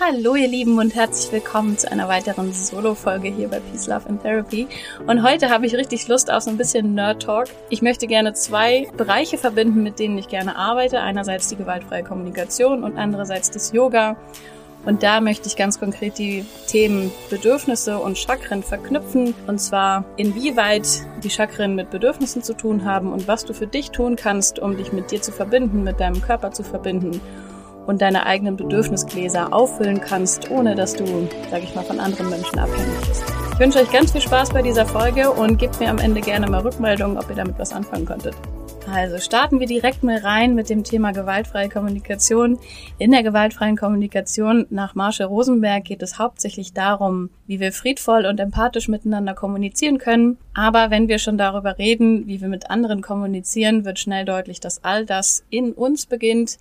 Hallo ihr Lieben und herzlich willkommen zu einer weiteren Solo-Folge hier bei Peace, Love and Therapy. Und heute habe ich richtig Lust auf so ein bisschen Nerd-Talk. Ich möchte gerne zwei Bereiche verbinden, mit denen ich gerne arbeite. Einerseits die gewaltfreie Kommunikation und andererseits das Yoga. Und da möchte ich ganz konkret die Themen Bedürfnisse und Chakren verknüpfen. Und zwar, inwieweit die Chakren mit Bedürfnissen zu tun haben und was du für dich tun kannst, um dich mit dir zu verbinden, mit deinem Körper zu verbinden und deine eigenen Bedürfnisgläser auffüllen kannst, ohne dass du, sag ich mal, von anderen Menschen abhängig bist. Ich wünsche euch ganz viel Spaß bei dieser Folge und gebt mir am Ende gerne mal Rückmeldung, ob ihr damit was anfangen konntet. Also starten wir direkt mal rein mit dem Thema gewaltfreie Kommunikation. In der gewaltfreien Kommunikation nach Marshall Rosenberg geht es hauptsächlich darum, wie wir friedvoll und empathisch miteinander kommunizieren können. Aber wenn wir schon darüber reden, wie wir mit anderen kommunizieren, wird schnell deutlich, dass all das in uns beginnt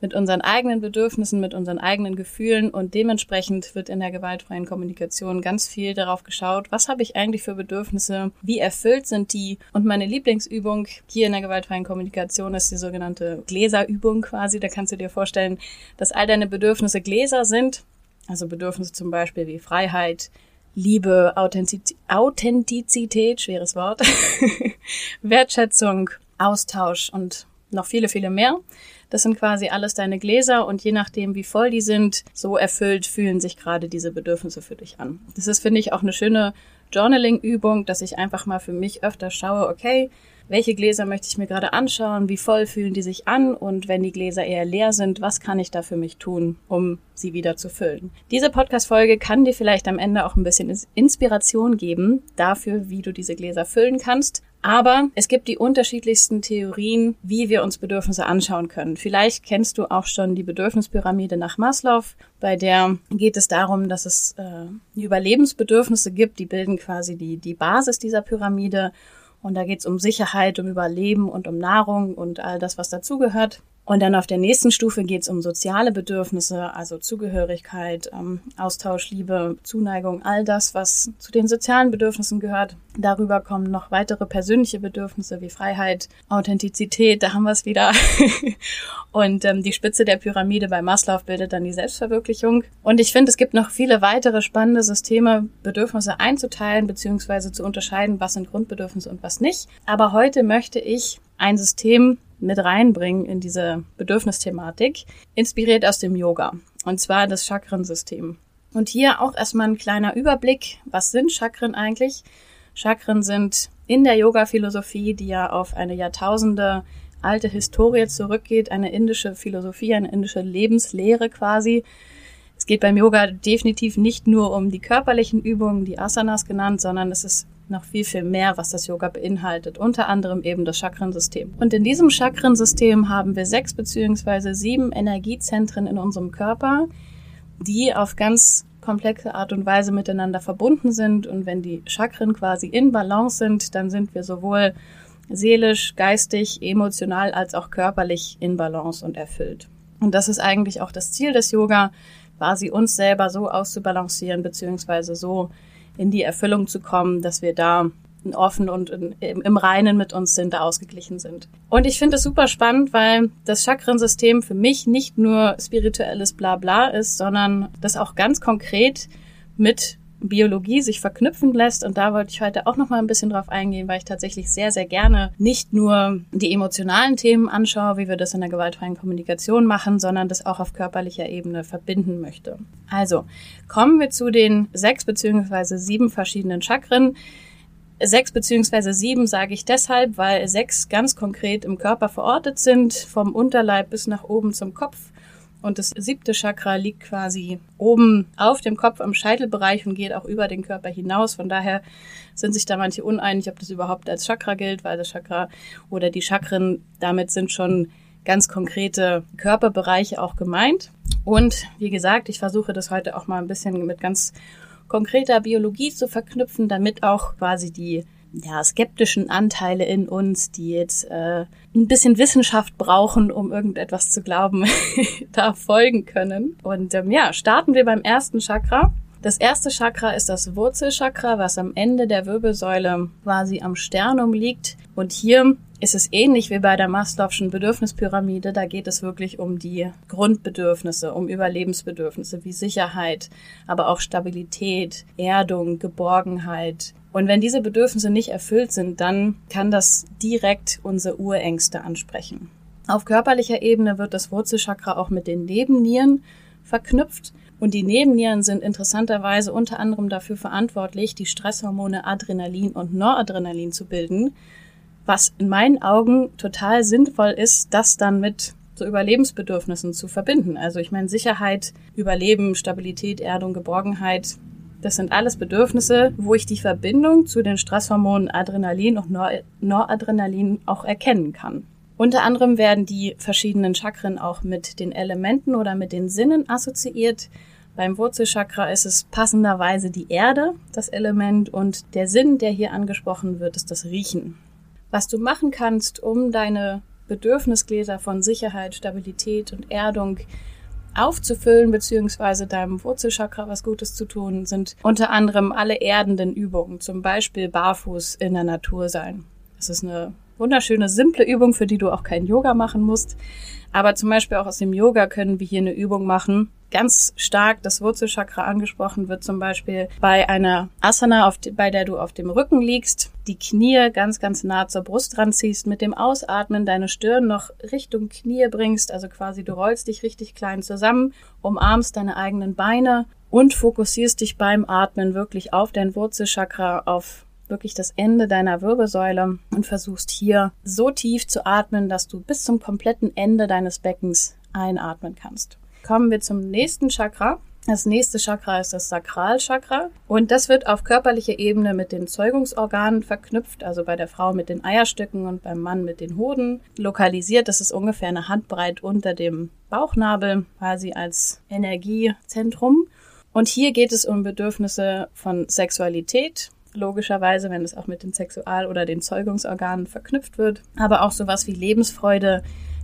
mit unseren eigenen Bedürfnissen, mit unseren eigenen Gefühlen und dementsprechend wird in der gewaltfreien Kommunikation ganz viel darauf geschaut, was habe ich eigentlich für Bedürfnisse, wie erfüllt sind die und meine Lieblingsübung hier in der gewaltfreien Kommunikation ist die sogenannte Gläserübung quasi. Da kannst du dir vorstellen, dass all deine Bedürfnisse Gläser sind, also Bedürfnisse zum Beispiel wie Freiheit, Liebe, Authentiz Authentizität, schweres Wort, Wertschätzung, Austausch und noch viele, viele mehr. Das sind quasi alles deine Gläser und je nachdem, wie voll die sind, so erfüllt fühlen sich gerade diese Bedürfnisse für dich an. Das ist, finde ich, auch eine schöne Journaling-Übung, dass ich einfach mal für mich öfter schaue, okay, welche Gläser möchte ich mir gerade anschauen, wie voll fühlen die sich an und wenn die Gläser eher leer sind, was kann ich da für mich tun, um sie wieder zu füllen. Diese Podcast-Folge kann dir vielleicht am Ende auch ein bisschen Inspiration geben dafür, wie du diese Gläser füllen kannst. Aber es gibt die unterschiedlichsten Theorien, wie wir uns Bedürfnisse anschauen können. Vielleicht kennst du auch schon die Bedürfnispyramide nach Maslow. Bei der geht es darum, dass es äh, Überlebensbedürfnisse gibt, die bilden quasi die, die Basis dieser Pyramide. Und da geht es um Sicherheit, um Überleben und um Nahrung und all das, was dazugehört. Und dann auf der nächsten Stufe geht es um soziale Bedürfnisse, also Zugehörigkeit, ähm, Austausch, Liebe, Zuneigung, all das, was zu den sozialen Bedürfnissen gehört. Darüber kommen noch weitere persönliche Bedürfnisse wie Freiheit, Authentizität, da haben wir es wieder. und ähm, die Spitze der Pyramide bei Maslow bildet dann die Selbstverwirklichung. Und ich finde, es gibt noch viele weitere spannende Systeme, Bedürfnisse einzuteilen bzw. zu unterscheiden, was sind Grundbedürfnisse und was nicht. Aber heute möchte ich ein System mit reinbringen in diese Bedürfnisthematik, inspiriert aus dem Yoga. Und zwar das Chakrensystem. Und hier auch erstmal ein kleiner Überblick. Was sind Chakren eigentlich? Chakren sind in der Yoga-Philosophie, die ja auf eine Jahrtausende alte Historie zurückgeht, eine indische Philosophie, eine indische Lebenslehre quasi. Es geht beim Yoga definitiv nicht nur um die körperlichen Übungen, die Asanas genannt, sondern es ist noch viel, viel mehr, was das Yoga beinhaltet. Unter anderem eben das Chakrensystem. Und in diesem Chakrensystem haben wir sechs beziehungsweise sieben Energiezentren in unserem Körper, die auf ganz komplexe Art und Weise miteinander verbunden sind. Und wenn die Chakren quasi in Balance sind, dann sind wir sowohl seelisch, geistig, emotional als auch körperlich in Balance und erfüllt. Und das ist eigentlich auch das Ziel des Yoga, quasi uns selber so auszubalancieren, beziehungsweise so in die Erfüllung zu kommen, dass wir da offen und in, im Reinen mit uns sind, da ausgeglichen sind. Und ich finde es super spannend, weil das Chakrensystem für mich nicht nur spirituelles Blabla ist, sondern das auch ganz konkret mit Biologie sich verknüpfen lässt. Und da wollte ich heute auch noch mal ein bisschen drauf eingehen, weil ich tatsächlich sehr, sehr gerne nicht nur die emotionalen Themen anschaue, wie wir das in der gewaltfreien Kommunikation machen, sondern das auch auf körperlicher Ebene verbinden möchte. Also kommen wir zu den sechs beziehungsweise sieben verschiedenen Chakren. Sechs beziehungsweise sieben sage ich deshalb, weil sechs ganz konkret im Körper verortet sind, vom Unterleib bis nach oben zum Kopf und das siebte Chakra liegt quasi oben auf dem Kopf am Scheitelbereich und geht auch über den Körper hinaus. Von daher sind sich da manche uneinig, ob das überhaupt als Chakra gilt, weil das Chakra oder die Chakren damit sind schon ganz konkrete Körperbereiche auch gemeint. Und wie gesagt, ich versuche das heute auch mal ein bisschen mit ganz konkreter Biologie zu verknüpfen, damit auch quasi die ja, skeptischen Anteile in uns, die jetzt äh, ein bisschen Wissenschaft brauchen, um irgendetwas zu glauben, da folgen können. Und ähm, ja, starten wir beim ersten Chakra. Das erste Chakra ist das Wurzelchakra, was am Ende der Wirbelsäule quasi am Sternum liegt. Und hier ist es ähnlich wie bei der Maslow'schen Bedürfnispyramide. Da geht es wirklich um die Grundbedürfnisse, um Überlebensbedürfnisse wie Sicherheit, aber auch Stabilität, Erdung, Geborgenheit. Und wenn diese Bedürfnisse nicht erfüllt sind, dann kann das direkt unsere Urängste ansprechen. Auf körperlicher Ebene wird das Wurzelchakra auch mit den Nebennieren verknüpft. Und die Nebennieren sind interessanterweise unter anderem dafür verantwortlich, die Stresshormone Adrenalin und Noradrenalin zu bilden, was in meinen Augen total sinnvoll ist, das dann mit so Überlebensbedürfnissen zu verbinden. Also ich meine Sicherheit, Überleben, Stabilität, Erdung, Geborgenheit, das sind alles Bedürfnisse, wo ich die Verbindung zu den Stresshormonen Adrenalin und Nor Noradrenalin auch erkennen kann. Unter anderem werden die verschiedenen Chakren auch mit den Elementen oder mit den Sinnen assoziiert. Beim Wurzelchakra ist es passenderweise die Erde, das Element, und der Sinn, der hier angesprochen wird, ist das Riechen. Was du machen kannst, um deine Bedürfnisgläser von Sicherheit, Stabilität und Erdung aufzufüllen, beziehungsweise deinem Wurzelchakra was Gutes zu tun, sind unter anderem alle erdenden Übungen, zum Beispiel barfuß in der Natur sein. Das ist eine wunderschöne, simple Übung, für die du auch kein Yoga machen musst. Aber zum Beispiel auch aus dem Yoga können wir hier eine Übung machen. Ganz stark das Wurzelchakra angesprochen wird zum Beispiel bei einer Asana, die, bei der du auf dem Rücken liegst, die Knie ganz, ganz nah zur Brust ranziehst, mit dem Ausatmen deine Stirn noch Richtung Knie bringst, also quasi du rollst dich richtig klein zusammen, umarmst deine eigenen Beine und fokussierst dich beim Atmen wirklich auf dein Wurzelchakra, auf wirklich das Ende deiner Wirbelsäule und versuchst hier so tief zu atmen, dass du bis zum kompletten Ende deines Beckens einatmen kannst. Kommen wir zum nächsten Chakra. Das nächste Chakra ist das Sakralchakra und das wird auf körperlicher Ebene mit den Zeugungsorganen verknüpft, also bei der Frau mit den Eierstöcken und beim Mann mit den Hoden lokalisiert. Das ist ungefähr eine Handbreit unter dem Bauchnabel, quasi als Energiezentrum. Und hier geht es um Bedürfnisse von Sexualität, logischerweise, wenn es auch mit den Sexual- oder den Zeugungsorganen verknüpft wird. Aber auch sowas wie Lebensfreude,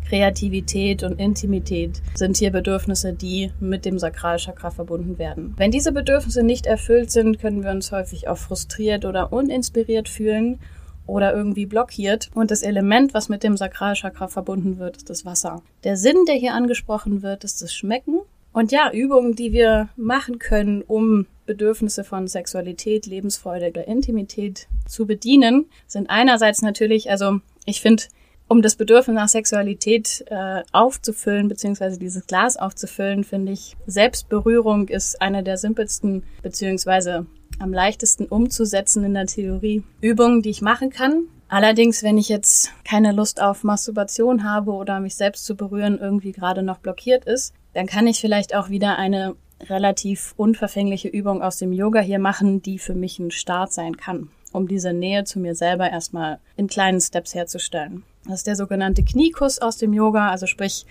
Kreativität und Intimität sind hier Bedürfnisse, die mit dem Sakralchakra verbunden werden. Wenn diese Bedürfnisse nicht erfüllt sind, können wir uns häufig auch frustriert oder uninspiriert fühlen oder irgendwie blockiert. Und das Element, was mit dem Sakralchakra verbunden wird, ist das Wasser. Der Sinn, der hier angesprochen wird, ist das Schmecken. Und ja, Übungen, die wir machen können, um Bedürfnisse von Sexualität, Lebensfreude oder Intimität zu bedienen, sind einerseits natürlich, also ich finde, um das Bedürfnis nach Sexualität äh, aufzufüllen, beziehungsweise dieses Glas aufzufüllen, finde ich, Selbstberührung ist eine der simpelsten, beziehungsweise am leichtesten umzusetzen in der Theorie Übungen, die ich machen kann. Allerdings, wenn ich jetzt keine Lust auf Masturbation habe oder mich selbst zu berühren irgendwie gerade noch blockiert ist, dann kann ich vielleicht auch wieder eine relativ unverfängliche Übung aus dem Yoga hier machen, die für mich ein Start sein kann, um diese Nähe zu mir selber erstmal in kleinen Steps herzustellen. Das ist der sogenannte Kniekuss aus dem Yoga, also sprich,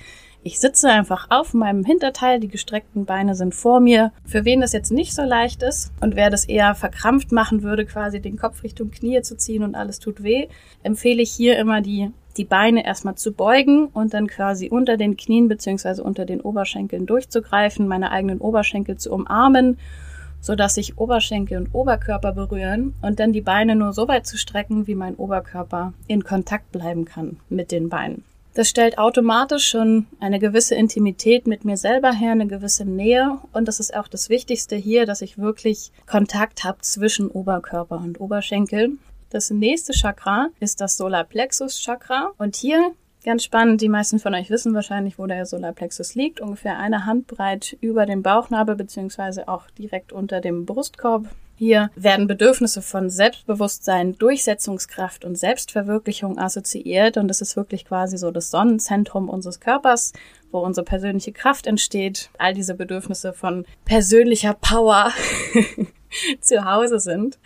ich sitze einfach auf meinem Hinterteil, die gestreckten Beine sind vor mir. Für wen das jetzt nicht so leicht ist und wer das eher verkrampft machen würde, quasi den Kopf Richtung Knie zu ziehen und alles tut weh, empfehle ich hier immer die die Beine erstmal zu beugen und dann quasi unter den Knien beziehungsweise unter den Oberschenkeln durchzugreifen, meine eigenen Oberschenkel zu umarmen, so dass sich Oberschenkel und Oberkörper berühren und dann die Beine nur so weit zu strecken, wie mein Oberkörper in Kontakt bleiben kann mit den Beinen. Das stellt automatisch schon eine gewisse Intimität mit mir selber her, eine gewisse Nähe. Und das ist auch das Wichtigste hier, dass ich wirklich Kontakt habe zwischen Oberkörper und Oberschenkel. Das nächste Chakra ist das Solarplexus Chakra. Und hier Ganz spannend, die meisten von euch wissen wahrscheinlich, wo der Solarplexus liegt. Ungefähr eine Handbreit über dem Bauchnabel beziehungsweise auch direkt unter dem Brustkorb. Hier werden Bedürfnisse von Selbstbewusstsein, Durchsetzungskraft und Selbstverwirklichung assoziiert und es ist wirklich quasi so das Sonnenzentrum unseres Körpers, wo unsere persönliche Kraft entsteht. All diese Bedürfnisse von persönlicher Power zu Hause sind.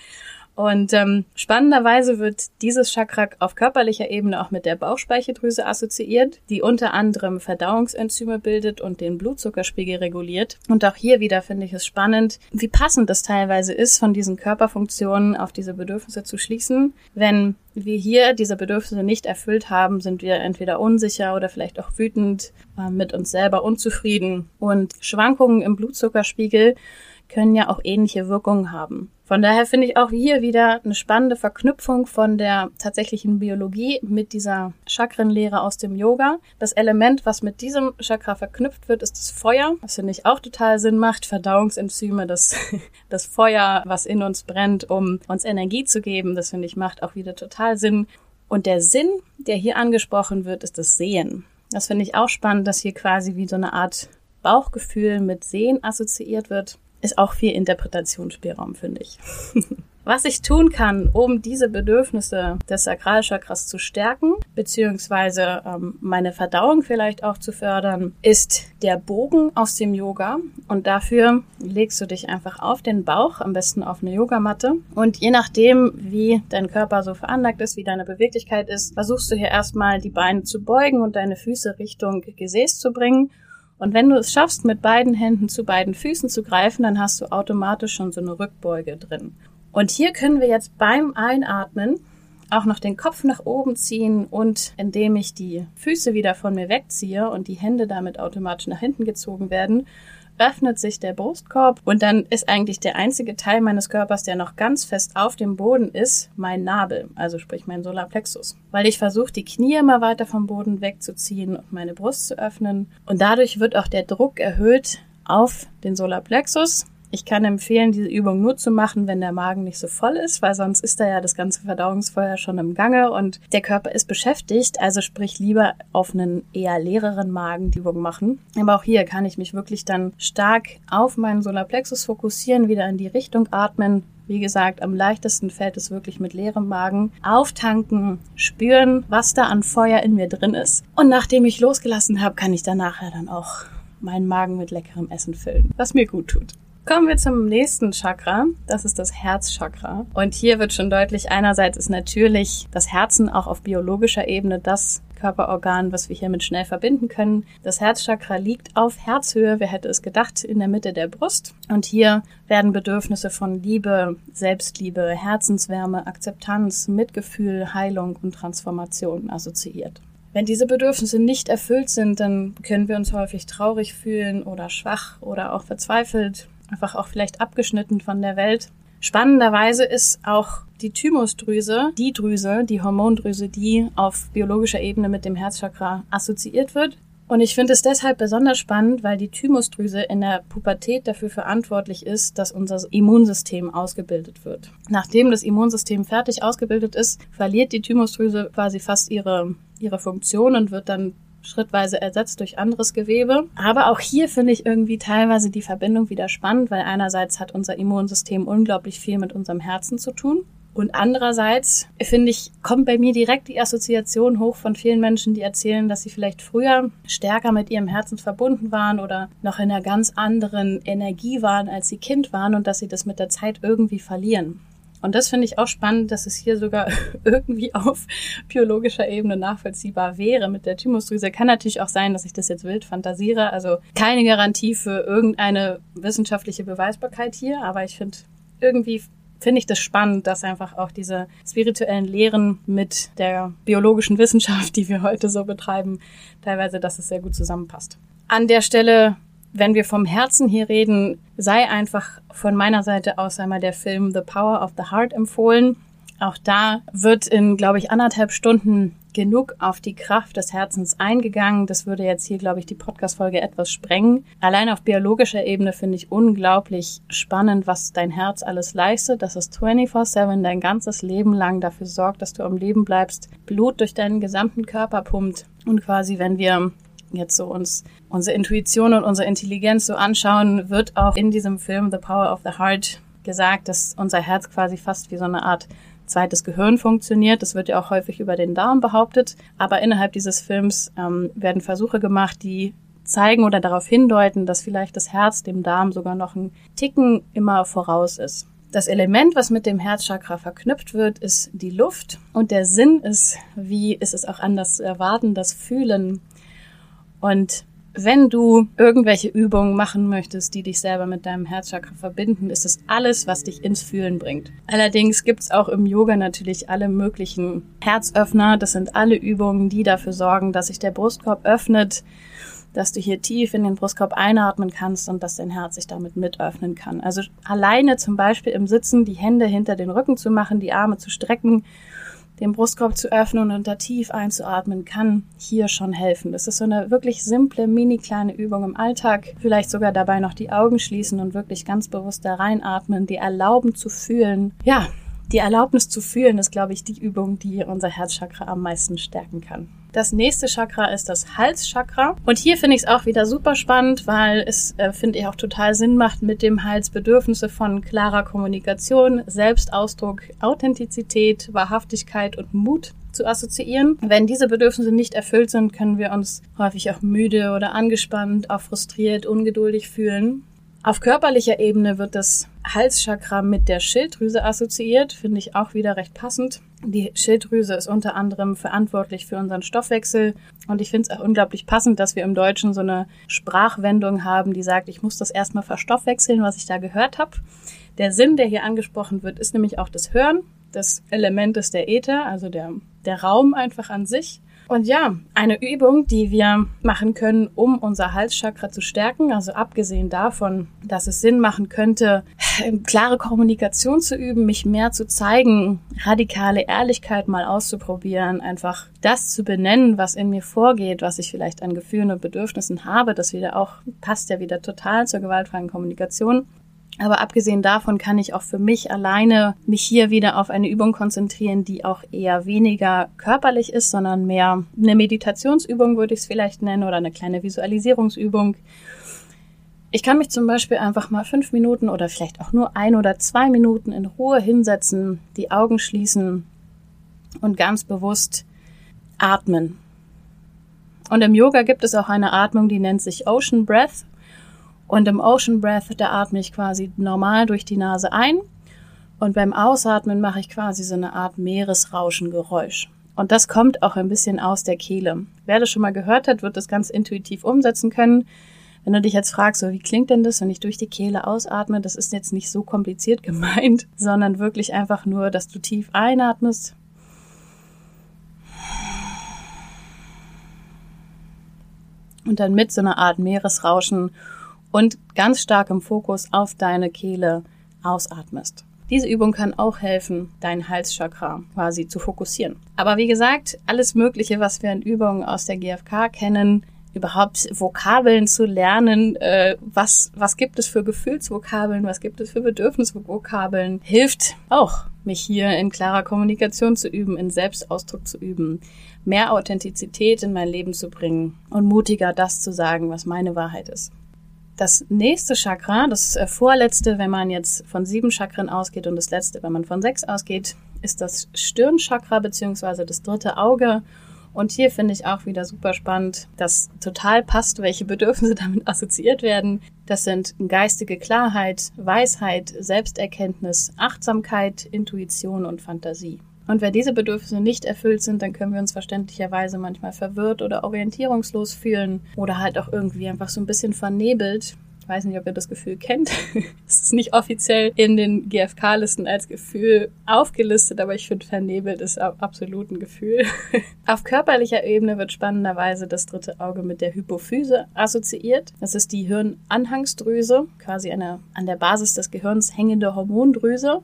Und ähm, spannenderweise wird dieses Chakra auf körperlicher Ebene auch mit der Bauchspeicheldrüse assoziiert, die unter anderem Verdauungsenzyme bildet und den Blutzuckerspiegel reguliert. Und auch hier wieder finde ich es spannend, wie passend es teilweise ist, von diesen Körperfunktionen auf diese Bedürfnisse zu schließen. Wenn wir hier diese Bedürfnisse nicht erfüllt haben, sind wir entweder unsicher oder vielleicht auch wütend, äh, mit uns selber unzufrieden. Und Schwankungen im Blutzuckerspiegel können ja auch ähnliche Wirkungen haben. Von daher finde ich auch hier wieder eine spannende Verknüpfung von der tatsächlichen Biologie mit dieser Chakrenlehre aus dem Yoga. Das Element, was mit diesem Chakra verknüpft wird, ist das Feuer, was finde ich auch total Sinn macht. Verdauungsenzyme, das, das Feuer, was in uns brennt, um uns Energie zu geben, das finde ich macht auch wieder total Sinn. Und der Sinn, der hier angesprochen wird, ist das Sehen. Das finde ich auch spannend, dass hier quasi wie so eine Art Bauchgefühl mit Sehen assoziiert wird ist auch viel Interpretationsspielraum, finde ich. Was ich tun kann, um diese Bedürfnisse des Sakralchakras zu stärken, beziehungsweise ähm, meine Verdauung vielleicht auch zu fördern, ist der Bogen aus dem Yoga. Und dafür legst du dich einfach auf den Bauch, am besten auf eine Yogamatte. Und je nachdem, wie dein Körper so veranlagt ist, wie deine Beweglichkeit ist, versuchst du hier erstmal die Beine zu beugen und deine Füße Richtung Gesäß zu bringen und wenn du es schaffst, mit beiden Händen zu beiden Füßen zu greifen, dann hast du automatisch schon so eine Rückbeuge drin. Und hier können wir jetzt beim Einatmen auch noch den Kopf nach oben ziehen und indem ich die Füße wieder von mir wegziehe und die Hände damit automatisch nach hinten gezogen werden, öffnet sich der Brustkorb und dann ist eigentlich der einzige Teil meines Körpers, der noch ganz fest auf dem Boden ist, mein Nabel, also sprich mein Solarplexus. Weil ich versuche, die Knie immer weiter vom Boden wegzuziehen und meine Brust zu öffnen. Und dadurch wird auch der Druck erhöht auf den Solarplexus ich kann empfehlen, diese Übung nur zu machen, wenn der Magen nicht so voll ist, weil sonst ist da ja das ganze Verdauungsfeuer schon im Gange und der Körper ist beschäftigt. Also sprich lieber auf einen eher leereren Magen die Übung machen. Aber auch hier kann ich mich wirklich dann stark auf meinen Solarplexus fokussieren, wieder in die Richtung atmen, wie gesagt, am leichtesten fällt es wirklich mit leerem Magen. Auftanken, spüren, was da an Feuer in mir drin ist. Und nachdem ich losgelassen habe, kann ich danach ja dann auch meinen Magen mit leckerem Essen füllen, was mir gut tut. Kommen wir zum nächsten Chakra. Das ist das Herzchakra. Und hier wird schon deutlich, einerseits ist natürlich das Herzen auch auf biologischer Ebene das Körperorgan, was wir hiermit schnell verbinden können. Das Herzchakra liegt auf Herzhöhe, wer hätte es gedacht, in der Mitte der Brust. Und hier werden Bedürfnisse von Liebe, Selbstliebe, Herzenswärme, Akzeptanz, Mitgefühl, Heilung und Transformation assoziiert. Wenn diese Bedürfnisse nicht erfüllt sind, dann können wir uns häufig traurig fühlen oder schwach oder auch verzweifelt einfach auch vielleicht abgeschnitten von der Welt. Spannenderweise ist auch die Thymusdrüse, die Drüse, die Hormondrüse, die auf biologischer Ebene mit dem Herzchakra assoziiert wird. Und ich finde es deshalb besonders spannend, weil die Thymusdrüse in der Pubertät dafür verantwortlich ist, dass unser Immunsystem ausgebildet wird. Nachdem das Immunsystem fertig ausgebildet ist, verliert die Thymusdrüse quasi fast ihre, ihre Funktion und wird dann schrittweise ersetzt durch anderes Gewebe. Aber auch hier finde ich irgendwie teilweise die Verbindung wieder spannend, weil einerseits hat unser Immunsystem unglaublich viel mit unserem Herzen zu tun. Und andererseits, finde ich, kommt bei mir direkt die Assoziation hoch von vielen Menschen, die erzählen, dass sie vielleicht früher stärker mit ihrem Herzen verbunden waren oder noch in einer ganz anderen Energie waren, als sie Kind waren und dass sie das mit der Zeit irgendwie verlieren. Und das finde ich auch spannend, dass es hier sogar irgendwie auf biologischer Ebene nachvollziehbar wäre mit der Thymusdrüse. Kann natürlich auch sein, dass ich das jetzt wild fantasiere. Also keine Garantie für irgendeine wissenschaftliche Beweisbarkeit hier, aber ich finde irgendwie finde ich das spannend, dass einfach auch diese spirituellen Lehren mit der biologischen Wissenschaft, die wir heute so betreiben, teilweise, dass es sehr gut zusammenpasst. An der Stelle wenn wir vom Herzen hier reden, sei einfach von meiner Seite aus einmal der Film The Power of the Heart empfohlen. Auch da wird in, glaube ich, anderthalb Stunden genug auf die Kraft des Herzens eingegangen. Das würde jetzt hier, glaube ich, die Podcast-Folge etwas sprengen. Allein auf biologischer Ebene finde ich unglaublich spannend, was dein Herz alles leistet, dass es 24-7 dein ganzes Leben lang dafür sorgt, dass du am Leben bleibst, Blut durch deinen gesamten Körper pumpt und quasi, wenn wir jetzt so uns unsere Intuition und unsere Intelligenz so anschauen, wird auch in diesem Film The Power of the Heart gesagt, dass unser Herz quasi fast wie so eine Art zweites Gehirn funktioniert. Das wird ja auch häufig über den Darm behauptet. Aber innerhalb dieses Films ähm, werden Versuche gemacht, die zeigen oder darauf hindeuten, dass vielleicht das Herz dem Darm sogar noch einen Ticken immer voraus ist. Das Element, was mit dem Herzchakra verknüpft wird, ist die Luft und der Sinn ist, wie ist es auch anders zu erwarten, das Fühlen und wenn du irgendwelche Übungen machen möchtest, die dich selber mit deinem Herzchakra verbinden, ist es alles, was dich ins Fühlen bringt. Allerdings gibt's auch im Yoga natürlich alle möglichen Herzöffner. Das sind alle Übungen, die dafür sorgen, dass sich der Brustkorb öffnet, dass du hier tief in den Brustkorb einatmen kannst und dass dein Herz sich damit mit öffnen kann. Also alleine zum Beispiel im Sitzen die Hände hinter den Rücken zu machen, die Arme zu strecken, den Brustkorb zu öffnen und da tief einzuatmen, kann hier schon helfen. Das ist so eine wirklich simple, mini kleine Übung im Alltag. Vielleicht sogar dabei noch die Augen schließen und wirklich ganz bewusst da reinatmen, die erlauben zu fühlen. Ja, die Erlaubnis zu fühlen ist, glaube ich, die Übung, die unser Herzchakra am meisten stärken kann. Das nächste Chakra ist das Halschakra. Und hier finde ich es auch wieder super spannend, weil es, äh, finde ich, auch total Sinn macht, mit dem Hals Bedürfnisse von klarer Kommunikation, Selbstausdruck, Authentizität, Wahrhaftigkeit und Mut zu assoziieren. Wenn diese Bedürfnisse nicht erfüllt sind, können wir uns häufig auch müde oder angespannt, auch frustriert, ungeduldig fühlen. Auf körperlicher Ebene wird das Halschakra mit der Schilddrüse assoziiert, finde ich auch wieder recht passend. Die Schilddrüse ist unter anderem verantwortlich für unseren Stoffwechsel und ich finde es auch unglaublich passend, dass wir im Deutschen so eine Sprachwendung haben, die sagt, ich muss das erstmal verstoffwechseln, was ich da gehört habe. Der Sinn, der hier angesprochen wird, ist nämlich auch das Hören. Das Element ist der Äther, also der, der Raum einfach an sich. Und ja, eine Übung, die wir machen können, um unser Halschakra zu stärken, also abgesehen davon, dass es Sinn machen könnte, klare Kommunikation zu üben, mich mehr zu zeigen, radikale Ehrlichkeit mal auszuprobieren, einfach das zu benennen, was in mir vorgeht, was ich vielleicht an Gefühlen und Bedürfnissen habe, das wieder auch passt ja wieder total zur gewaltfreien Kommunikation. Aber abgesehen davon kann ich auch für mich alleine mich hier wieder auf eine Übung konzentrieren, die auch eher weniger körperlich ist, sondern mehr eine Meditationsübung würde ich es vielleicht nennen oder eine kleine Visualisierungsübung. Ich kann mich zum Beispiel einfach mal fünf Minuten oder vielleicht auch nur ein oder zwei Minuten in Ruhe hinsetzen, die Augen schließen und ganz bewusst atmen. Und im Yoga gibt es auch eine Atmung, die nennt sich Ocean Breath und im Ocean Breath, da atme ich quasi normal durch die Nase ein. Und beim Ausatmen mache ich quasi so eine Art Meeresrauschengeräusch. Und das kommt auch ein bisschen aus der Kehle. Wer das schon mal gehört hat, wird das ganz intuitiv umsetzen können. Wenn du dich jetzt fragst, so wie klingt denn das, wenn ich durch die Kehle ausatme, das ist jetzt nicht so kompliziert gemeint, sondern wirklich einfach nur, dass du tief einatmest. Und dann mit so einer Art Meeresrauschen und ganz stark im Fokus auf deine Kehle ausatmest. Diese Übung kann auch helfen, dein Halschakra quasi zu fokussieren. Aber wie gesagt, alles Mögliche, was wir an Übungen aus der GfK kennen, überhaupt Vokabeln zu lernen, äh, was, was gibt es für Gefühlsvokabeln, was gibt es für Bedürfnisvokabeln, hilft auch, mich hier in klarer Kommunikation zu üben, in Selbstausdruck zu üben, mehr Authentizität in mein Leben zu bringen und mutiger das zu sagen, was meine Wahrheit ist. Das nächste Chakra, das äh, vorletzte, wenn man jetzt von sieben Chakren ausgeht und das letzte, wenn man von sechs ausgeht, ist das Stirnchakra beziehungsweise das dritte Auge. Und hier finde ich auch wieder super spannend, dass total passt, welche Bedürfnisse damit assoziiert werden. Das sind geistige Klarheit, Weisheit, Selbsterkenntnis, Achtsamkeit, Intuition und Fantasie. Und wenn diese Bedürfnisse nicht erfüllt sind, dann können wir uns verständlicherweise manchmal verwirrt oder orientierungslos fühlen oder halt auch irgendwie einfach so ein bisschen vernebelt. Ich weiß nicht, ob ihr das Gefühl kennt. es ist nicht offiziell in den GFK-Listen als Gefühl aufgelistet, aber ich finde, vernebelt ist absolut ein Gefühl. Auf körperlicher Ebene wird spannenderweise das dritte Auge mit der Hypophyse assoziiert. Das ist die Hirnanhangsdrüse, quasi eine an der Basis des Gehirns hängende Hormondrüse.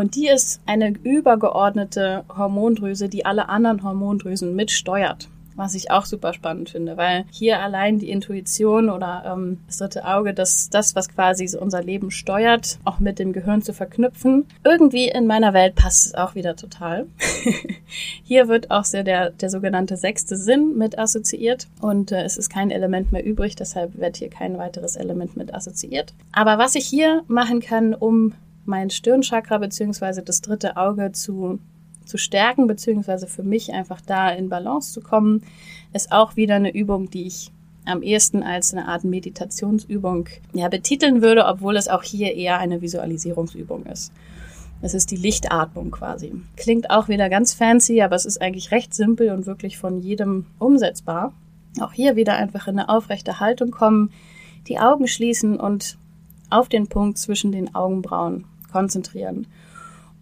Und die ist eine übergeordnete Hormondrüse, die alle anderen Hormondrüsen mitsteuert. Was ich auch super spannend finde, weil hier allein die Intuition oder ähm, das dritte Auge, das, das, was quasi so unser Leben steuert, auch mit dem Gehirn zu verknüpfen. Irgendwie in meiner Welt passt es auch wieder total. hier wird auch sehr der, der sogenannte sechste Sinn mit assoziiert und äh, es ist kein Element mehr übrig, deshalb wird hier kein weiteres Element mit assoziiert. Aber was ich hier machen kann, um mein Stirnchakra beziehungsweise das dritte Auge zu, zu stärken, beziehungsweise für mich einfach da in Balance zu kommen, ist auch wieder eine Übung, die ich am ehesten als eine Art Meditationsübung ja, betiteln würde, obwohl es auch hier eher eine Visualisierungsübung ist. Es ist die Lichtatmung quasi. Klingt auch wieder ganz fancy, aber es ist eigentlich recht simpel und wirklich von jedem umsetzbar. Auch hier wieder einfach in eine aufrechte Haltung kommen, die Augen schließen und auf den Punkt zwischen den Augenbrauen konzentrieren.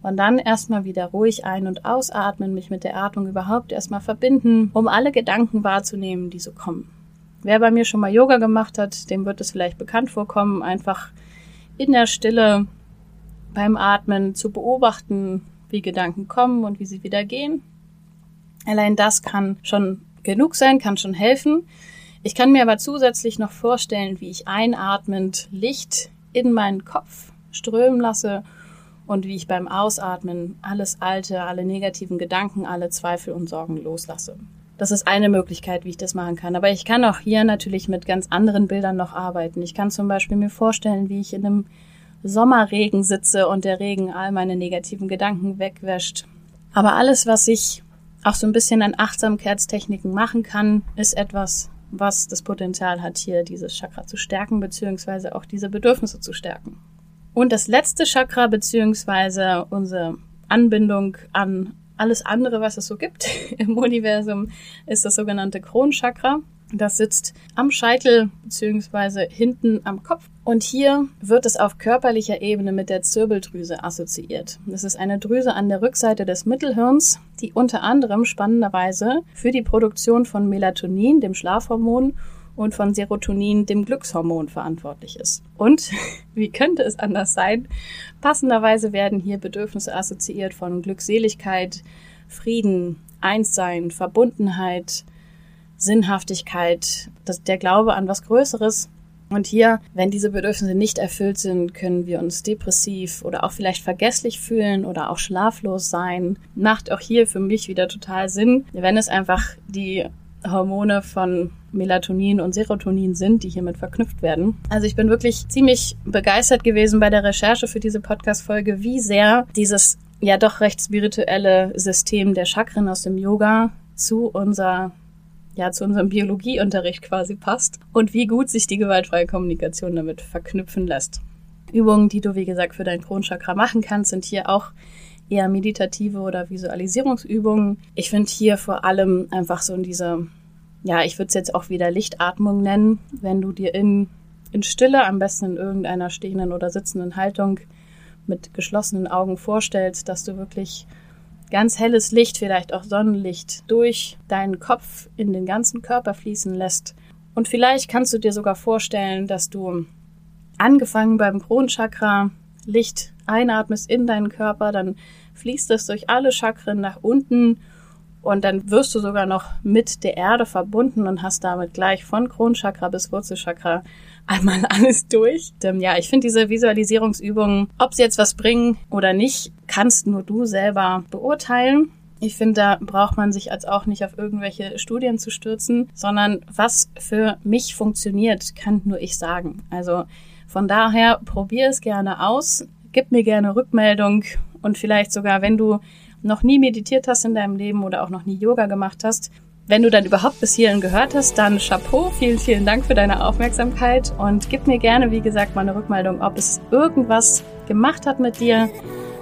Und dann erstmal wieder ruhig ein- und ausatmen, mich mit der Atmung überhaupt erstmal verbinden, um alle Gedanken wahrzunehmen, die so kommen. Wer bei mir schon mal Yoga gemacht hat, dem wird es vielleicht bekannt vorkommen, einfach in der Stille beim Atmen zu beobachten, wie Gedanken kommen und wie sie wieder gehen. Allein das kann schon genug sein, kann schon helfen. Ich kann mir aber zusätzlich noch vorstellen, wie ich einatmend Licht in meinen Kopf strömen lasse und wie ich beim Ausatmen alles Alte, alle negativen Gedanken, alle Zweifel und Sorgen loslasse. Das ist eine Möglichkeit, wie ich das machen kann. Aber ich kann auch hier natürlich mit ganz anderen Bildern noch arbeiten. Ich kann zum Beispiel mir vorstellen, wie ich in einem Sommerregen sitze und der Regen all meine negativen Gedanken wegwäscht. Aber alles, was ich auch so ein bisschen an Achtsamkeitstechniken machen kann, ist etwas, was das Potenzial hat, hier dieses Chakra zu stärken, beziehungsweise auch diese Bedürfnisse zu stärken. Und das letzte Chakra, beziehungsweise unsere Anbindung an alles andere, was es so gibt im Universum, ist das sogenannte Kronchakra. Das sitzt am Scheitel beziehungsweise hinten am Kopf. Und hier wird es auf körperlicher Ebene mit der Zirbeldrüse assoziiert. Das ist eine Drüse an der Rückseite des Mittelhirns, die unter anderem spannenderweise für die Produktion von Melatonin, dem Schlafhormon, und von Serotonin, dem Glückshormon, verantwortlich ist. Und, wie könnte es anders sein? Passenderweise werden hier Bedürfnisse assoziiert von Glückseligkeit, Frieden, Einssein, Verbundenheit, Sinnhaftigkeit, das, der Glaube an was Größeres. Und hier, wenn diese Bedürfnisse nicht erfüllt sind, können wir uns depressiv oder auch vielleicht vergesslich fühlen oder auch schlaflos sein. Macht auch hier für mich wieder total Sinn, wenn es einfach die Hormone von Melatonin und Serotonin sind, die hiermit verknüpft werden. Also ich bin wirklich ziemlich begeistert gewesen bei der Recherche für diese Podcast-Folge, wie sehr dieses ja doch recht spirituelle System der Chakren aus dem Yoga zu unser ja zu unserem Biologieunterricht quasi passt und wie gut sich die gewaltfreie Kommunikation damit verknüpfen lässt. Übungen, die du wie gesagt für dein Kronchakra machen kannst, sind hier auch eher meditative oder Visualisierungsübungen. Ich finde hier vor allem einfach so in diese, ja, ich würde es jetzt auch wieder Lichtatmung nennen, wenn du dir in, in Stille, am besten in irgendeiner stehenden oder sitzenden Haltung mit geschlossenen Augen vorstellst, dass du wirklich ganz helles Licht, vielleicht auch Sonnenlicht, durch deinen Kopf in den ganzen Körper fließen lässt. Und vielleicht kannst du dir sogar vorstellen, dass du angefangen beim Kronchakra Licht einatmest in deinen Körper, dann fließt es durch alle Chakren nach unten und dann wirst du sogar noch mit der Erde verbunden und hast damit gleich von Kronchakra bis Wurzelchakra einmal alles durch. Ähm, ja, ich finde diese Visualisierungsübungen, ob sie jetzt was bringen oder nicht, kannst nur du selber beurteilen. Ich finde, da braucht man sich als auch nicht auf irgendwelche Studien zu stürzen, sondern was für mich funktioniert, kann nur ich sagen. Also von daher probier es gerne aus, gib mir gerne Rückmeldung und vielleicht sogar, wenn du noch nie meditiert hast in deinem Leben oder auch noch nie Yoga gemacht hast, wenn du dann überhaupt bis hierhin gehört hast, dann Chapeau, vielen, vielen Dank für deine Aufmerksamkeit und gib mir gerne, wie gesagt, mal eine Rückmeldung, ob es irgendwas gemacht hat mit dir,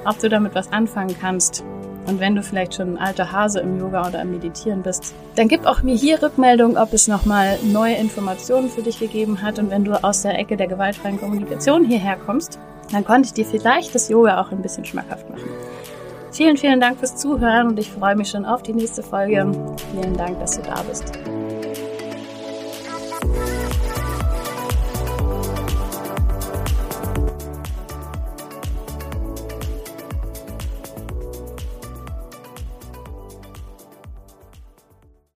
ob du damit was anfangen kannst. Und wenn du vielleicht schon ein alter Hase im Yoga oder im Meditieren bist, dann gib auch mir hier Rückmeldung, ob es nochmal neue Informationen für dich gegeben hat. Und wenn du aus der Ecke der gewaltfreien Kommunikation hierher kommst, dann konnte ich dir vielleicht das Yoga auch ein bisschen schmackhaft machen. Vielen, vielen Dank fürs Zuhören und ich freue mich schon auf die nächste Folge. Vielen Dank, dass du da bist.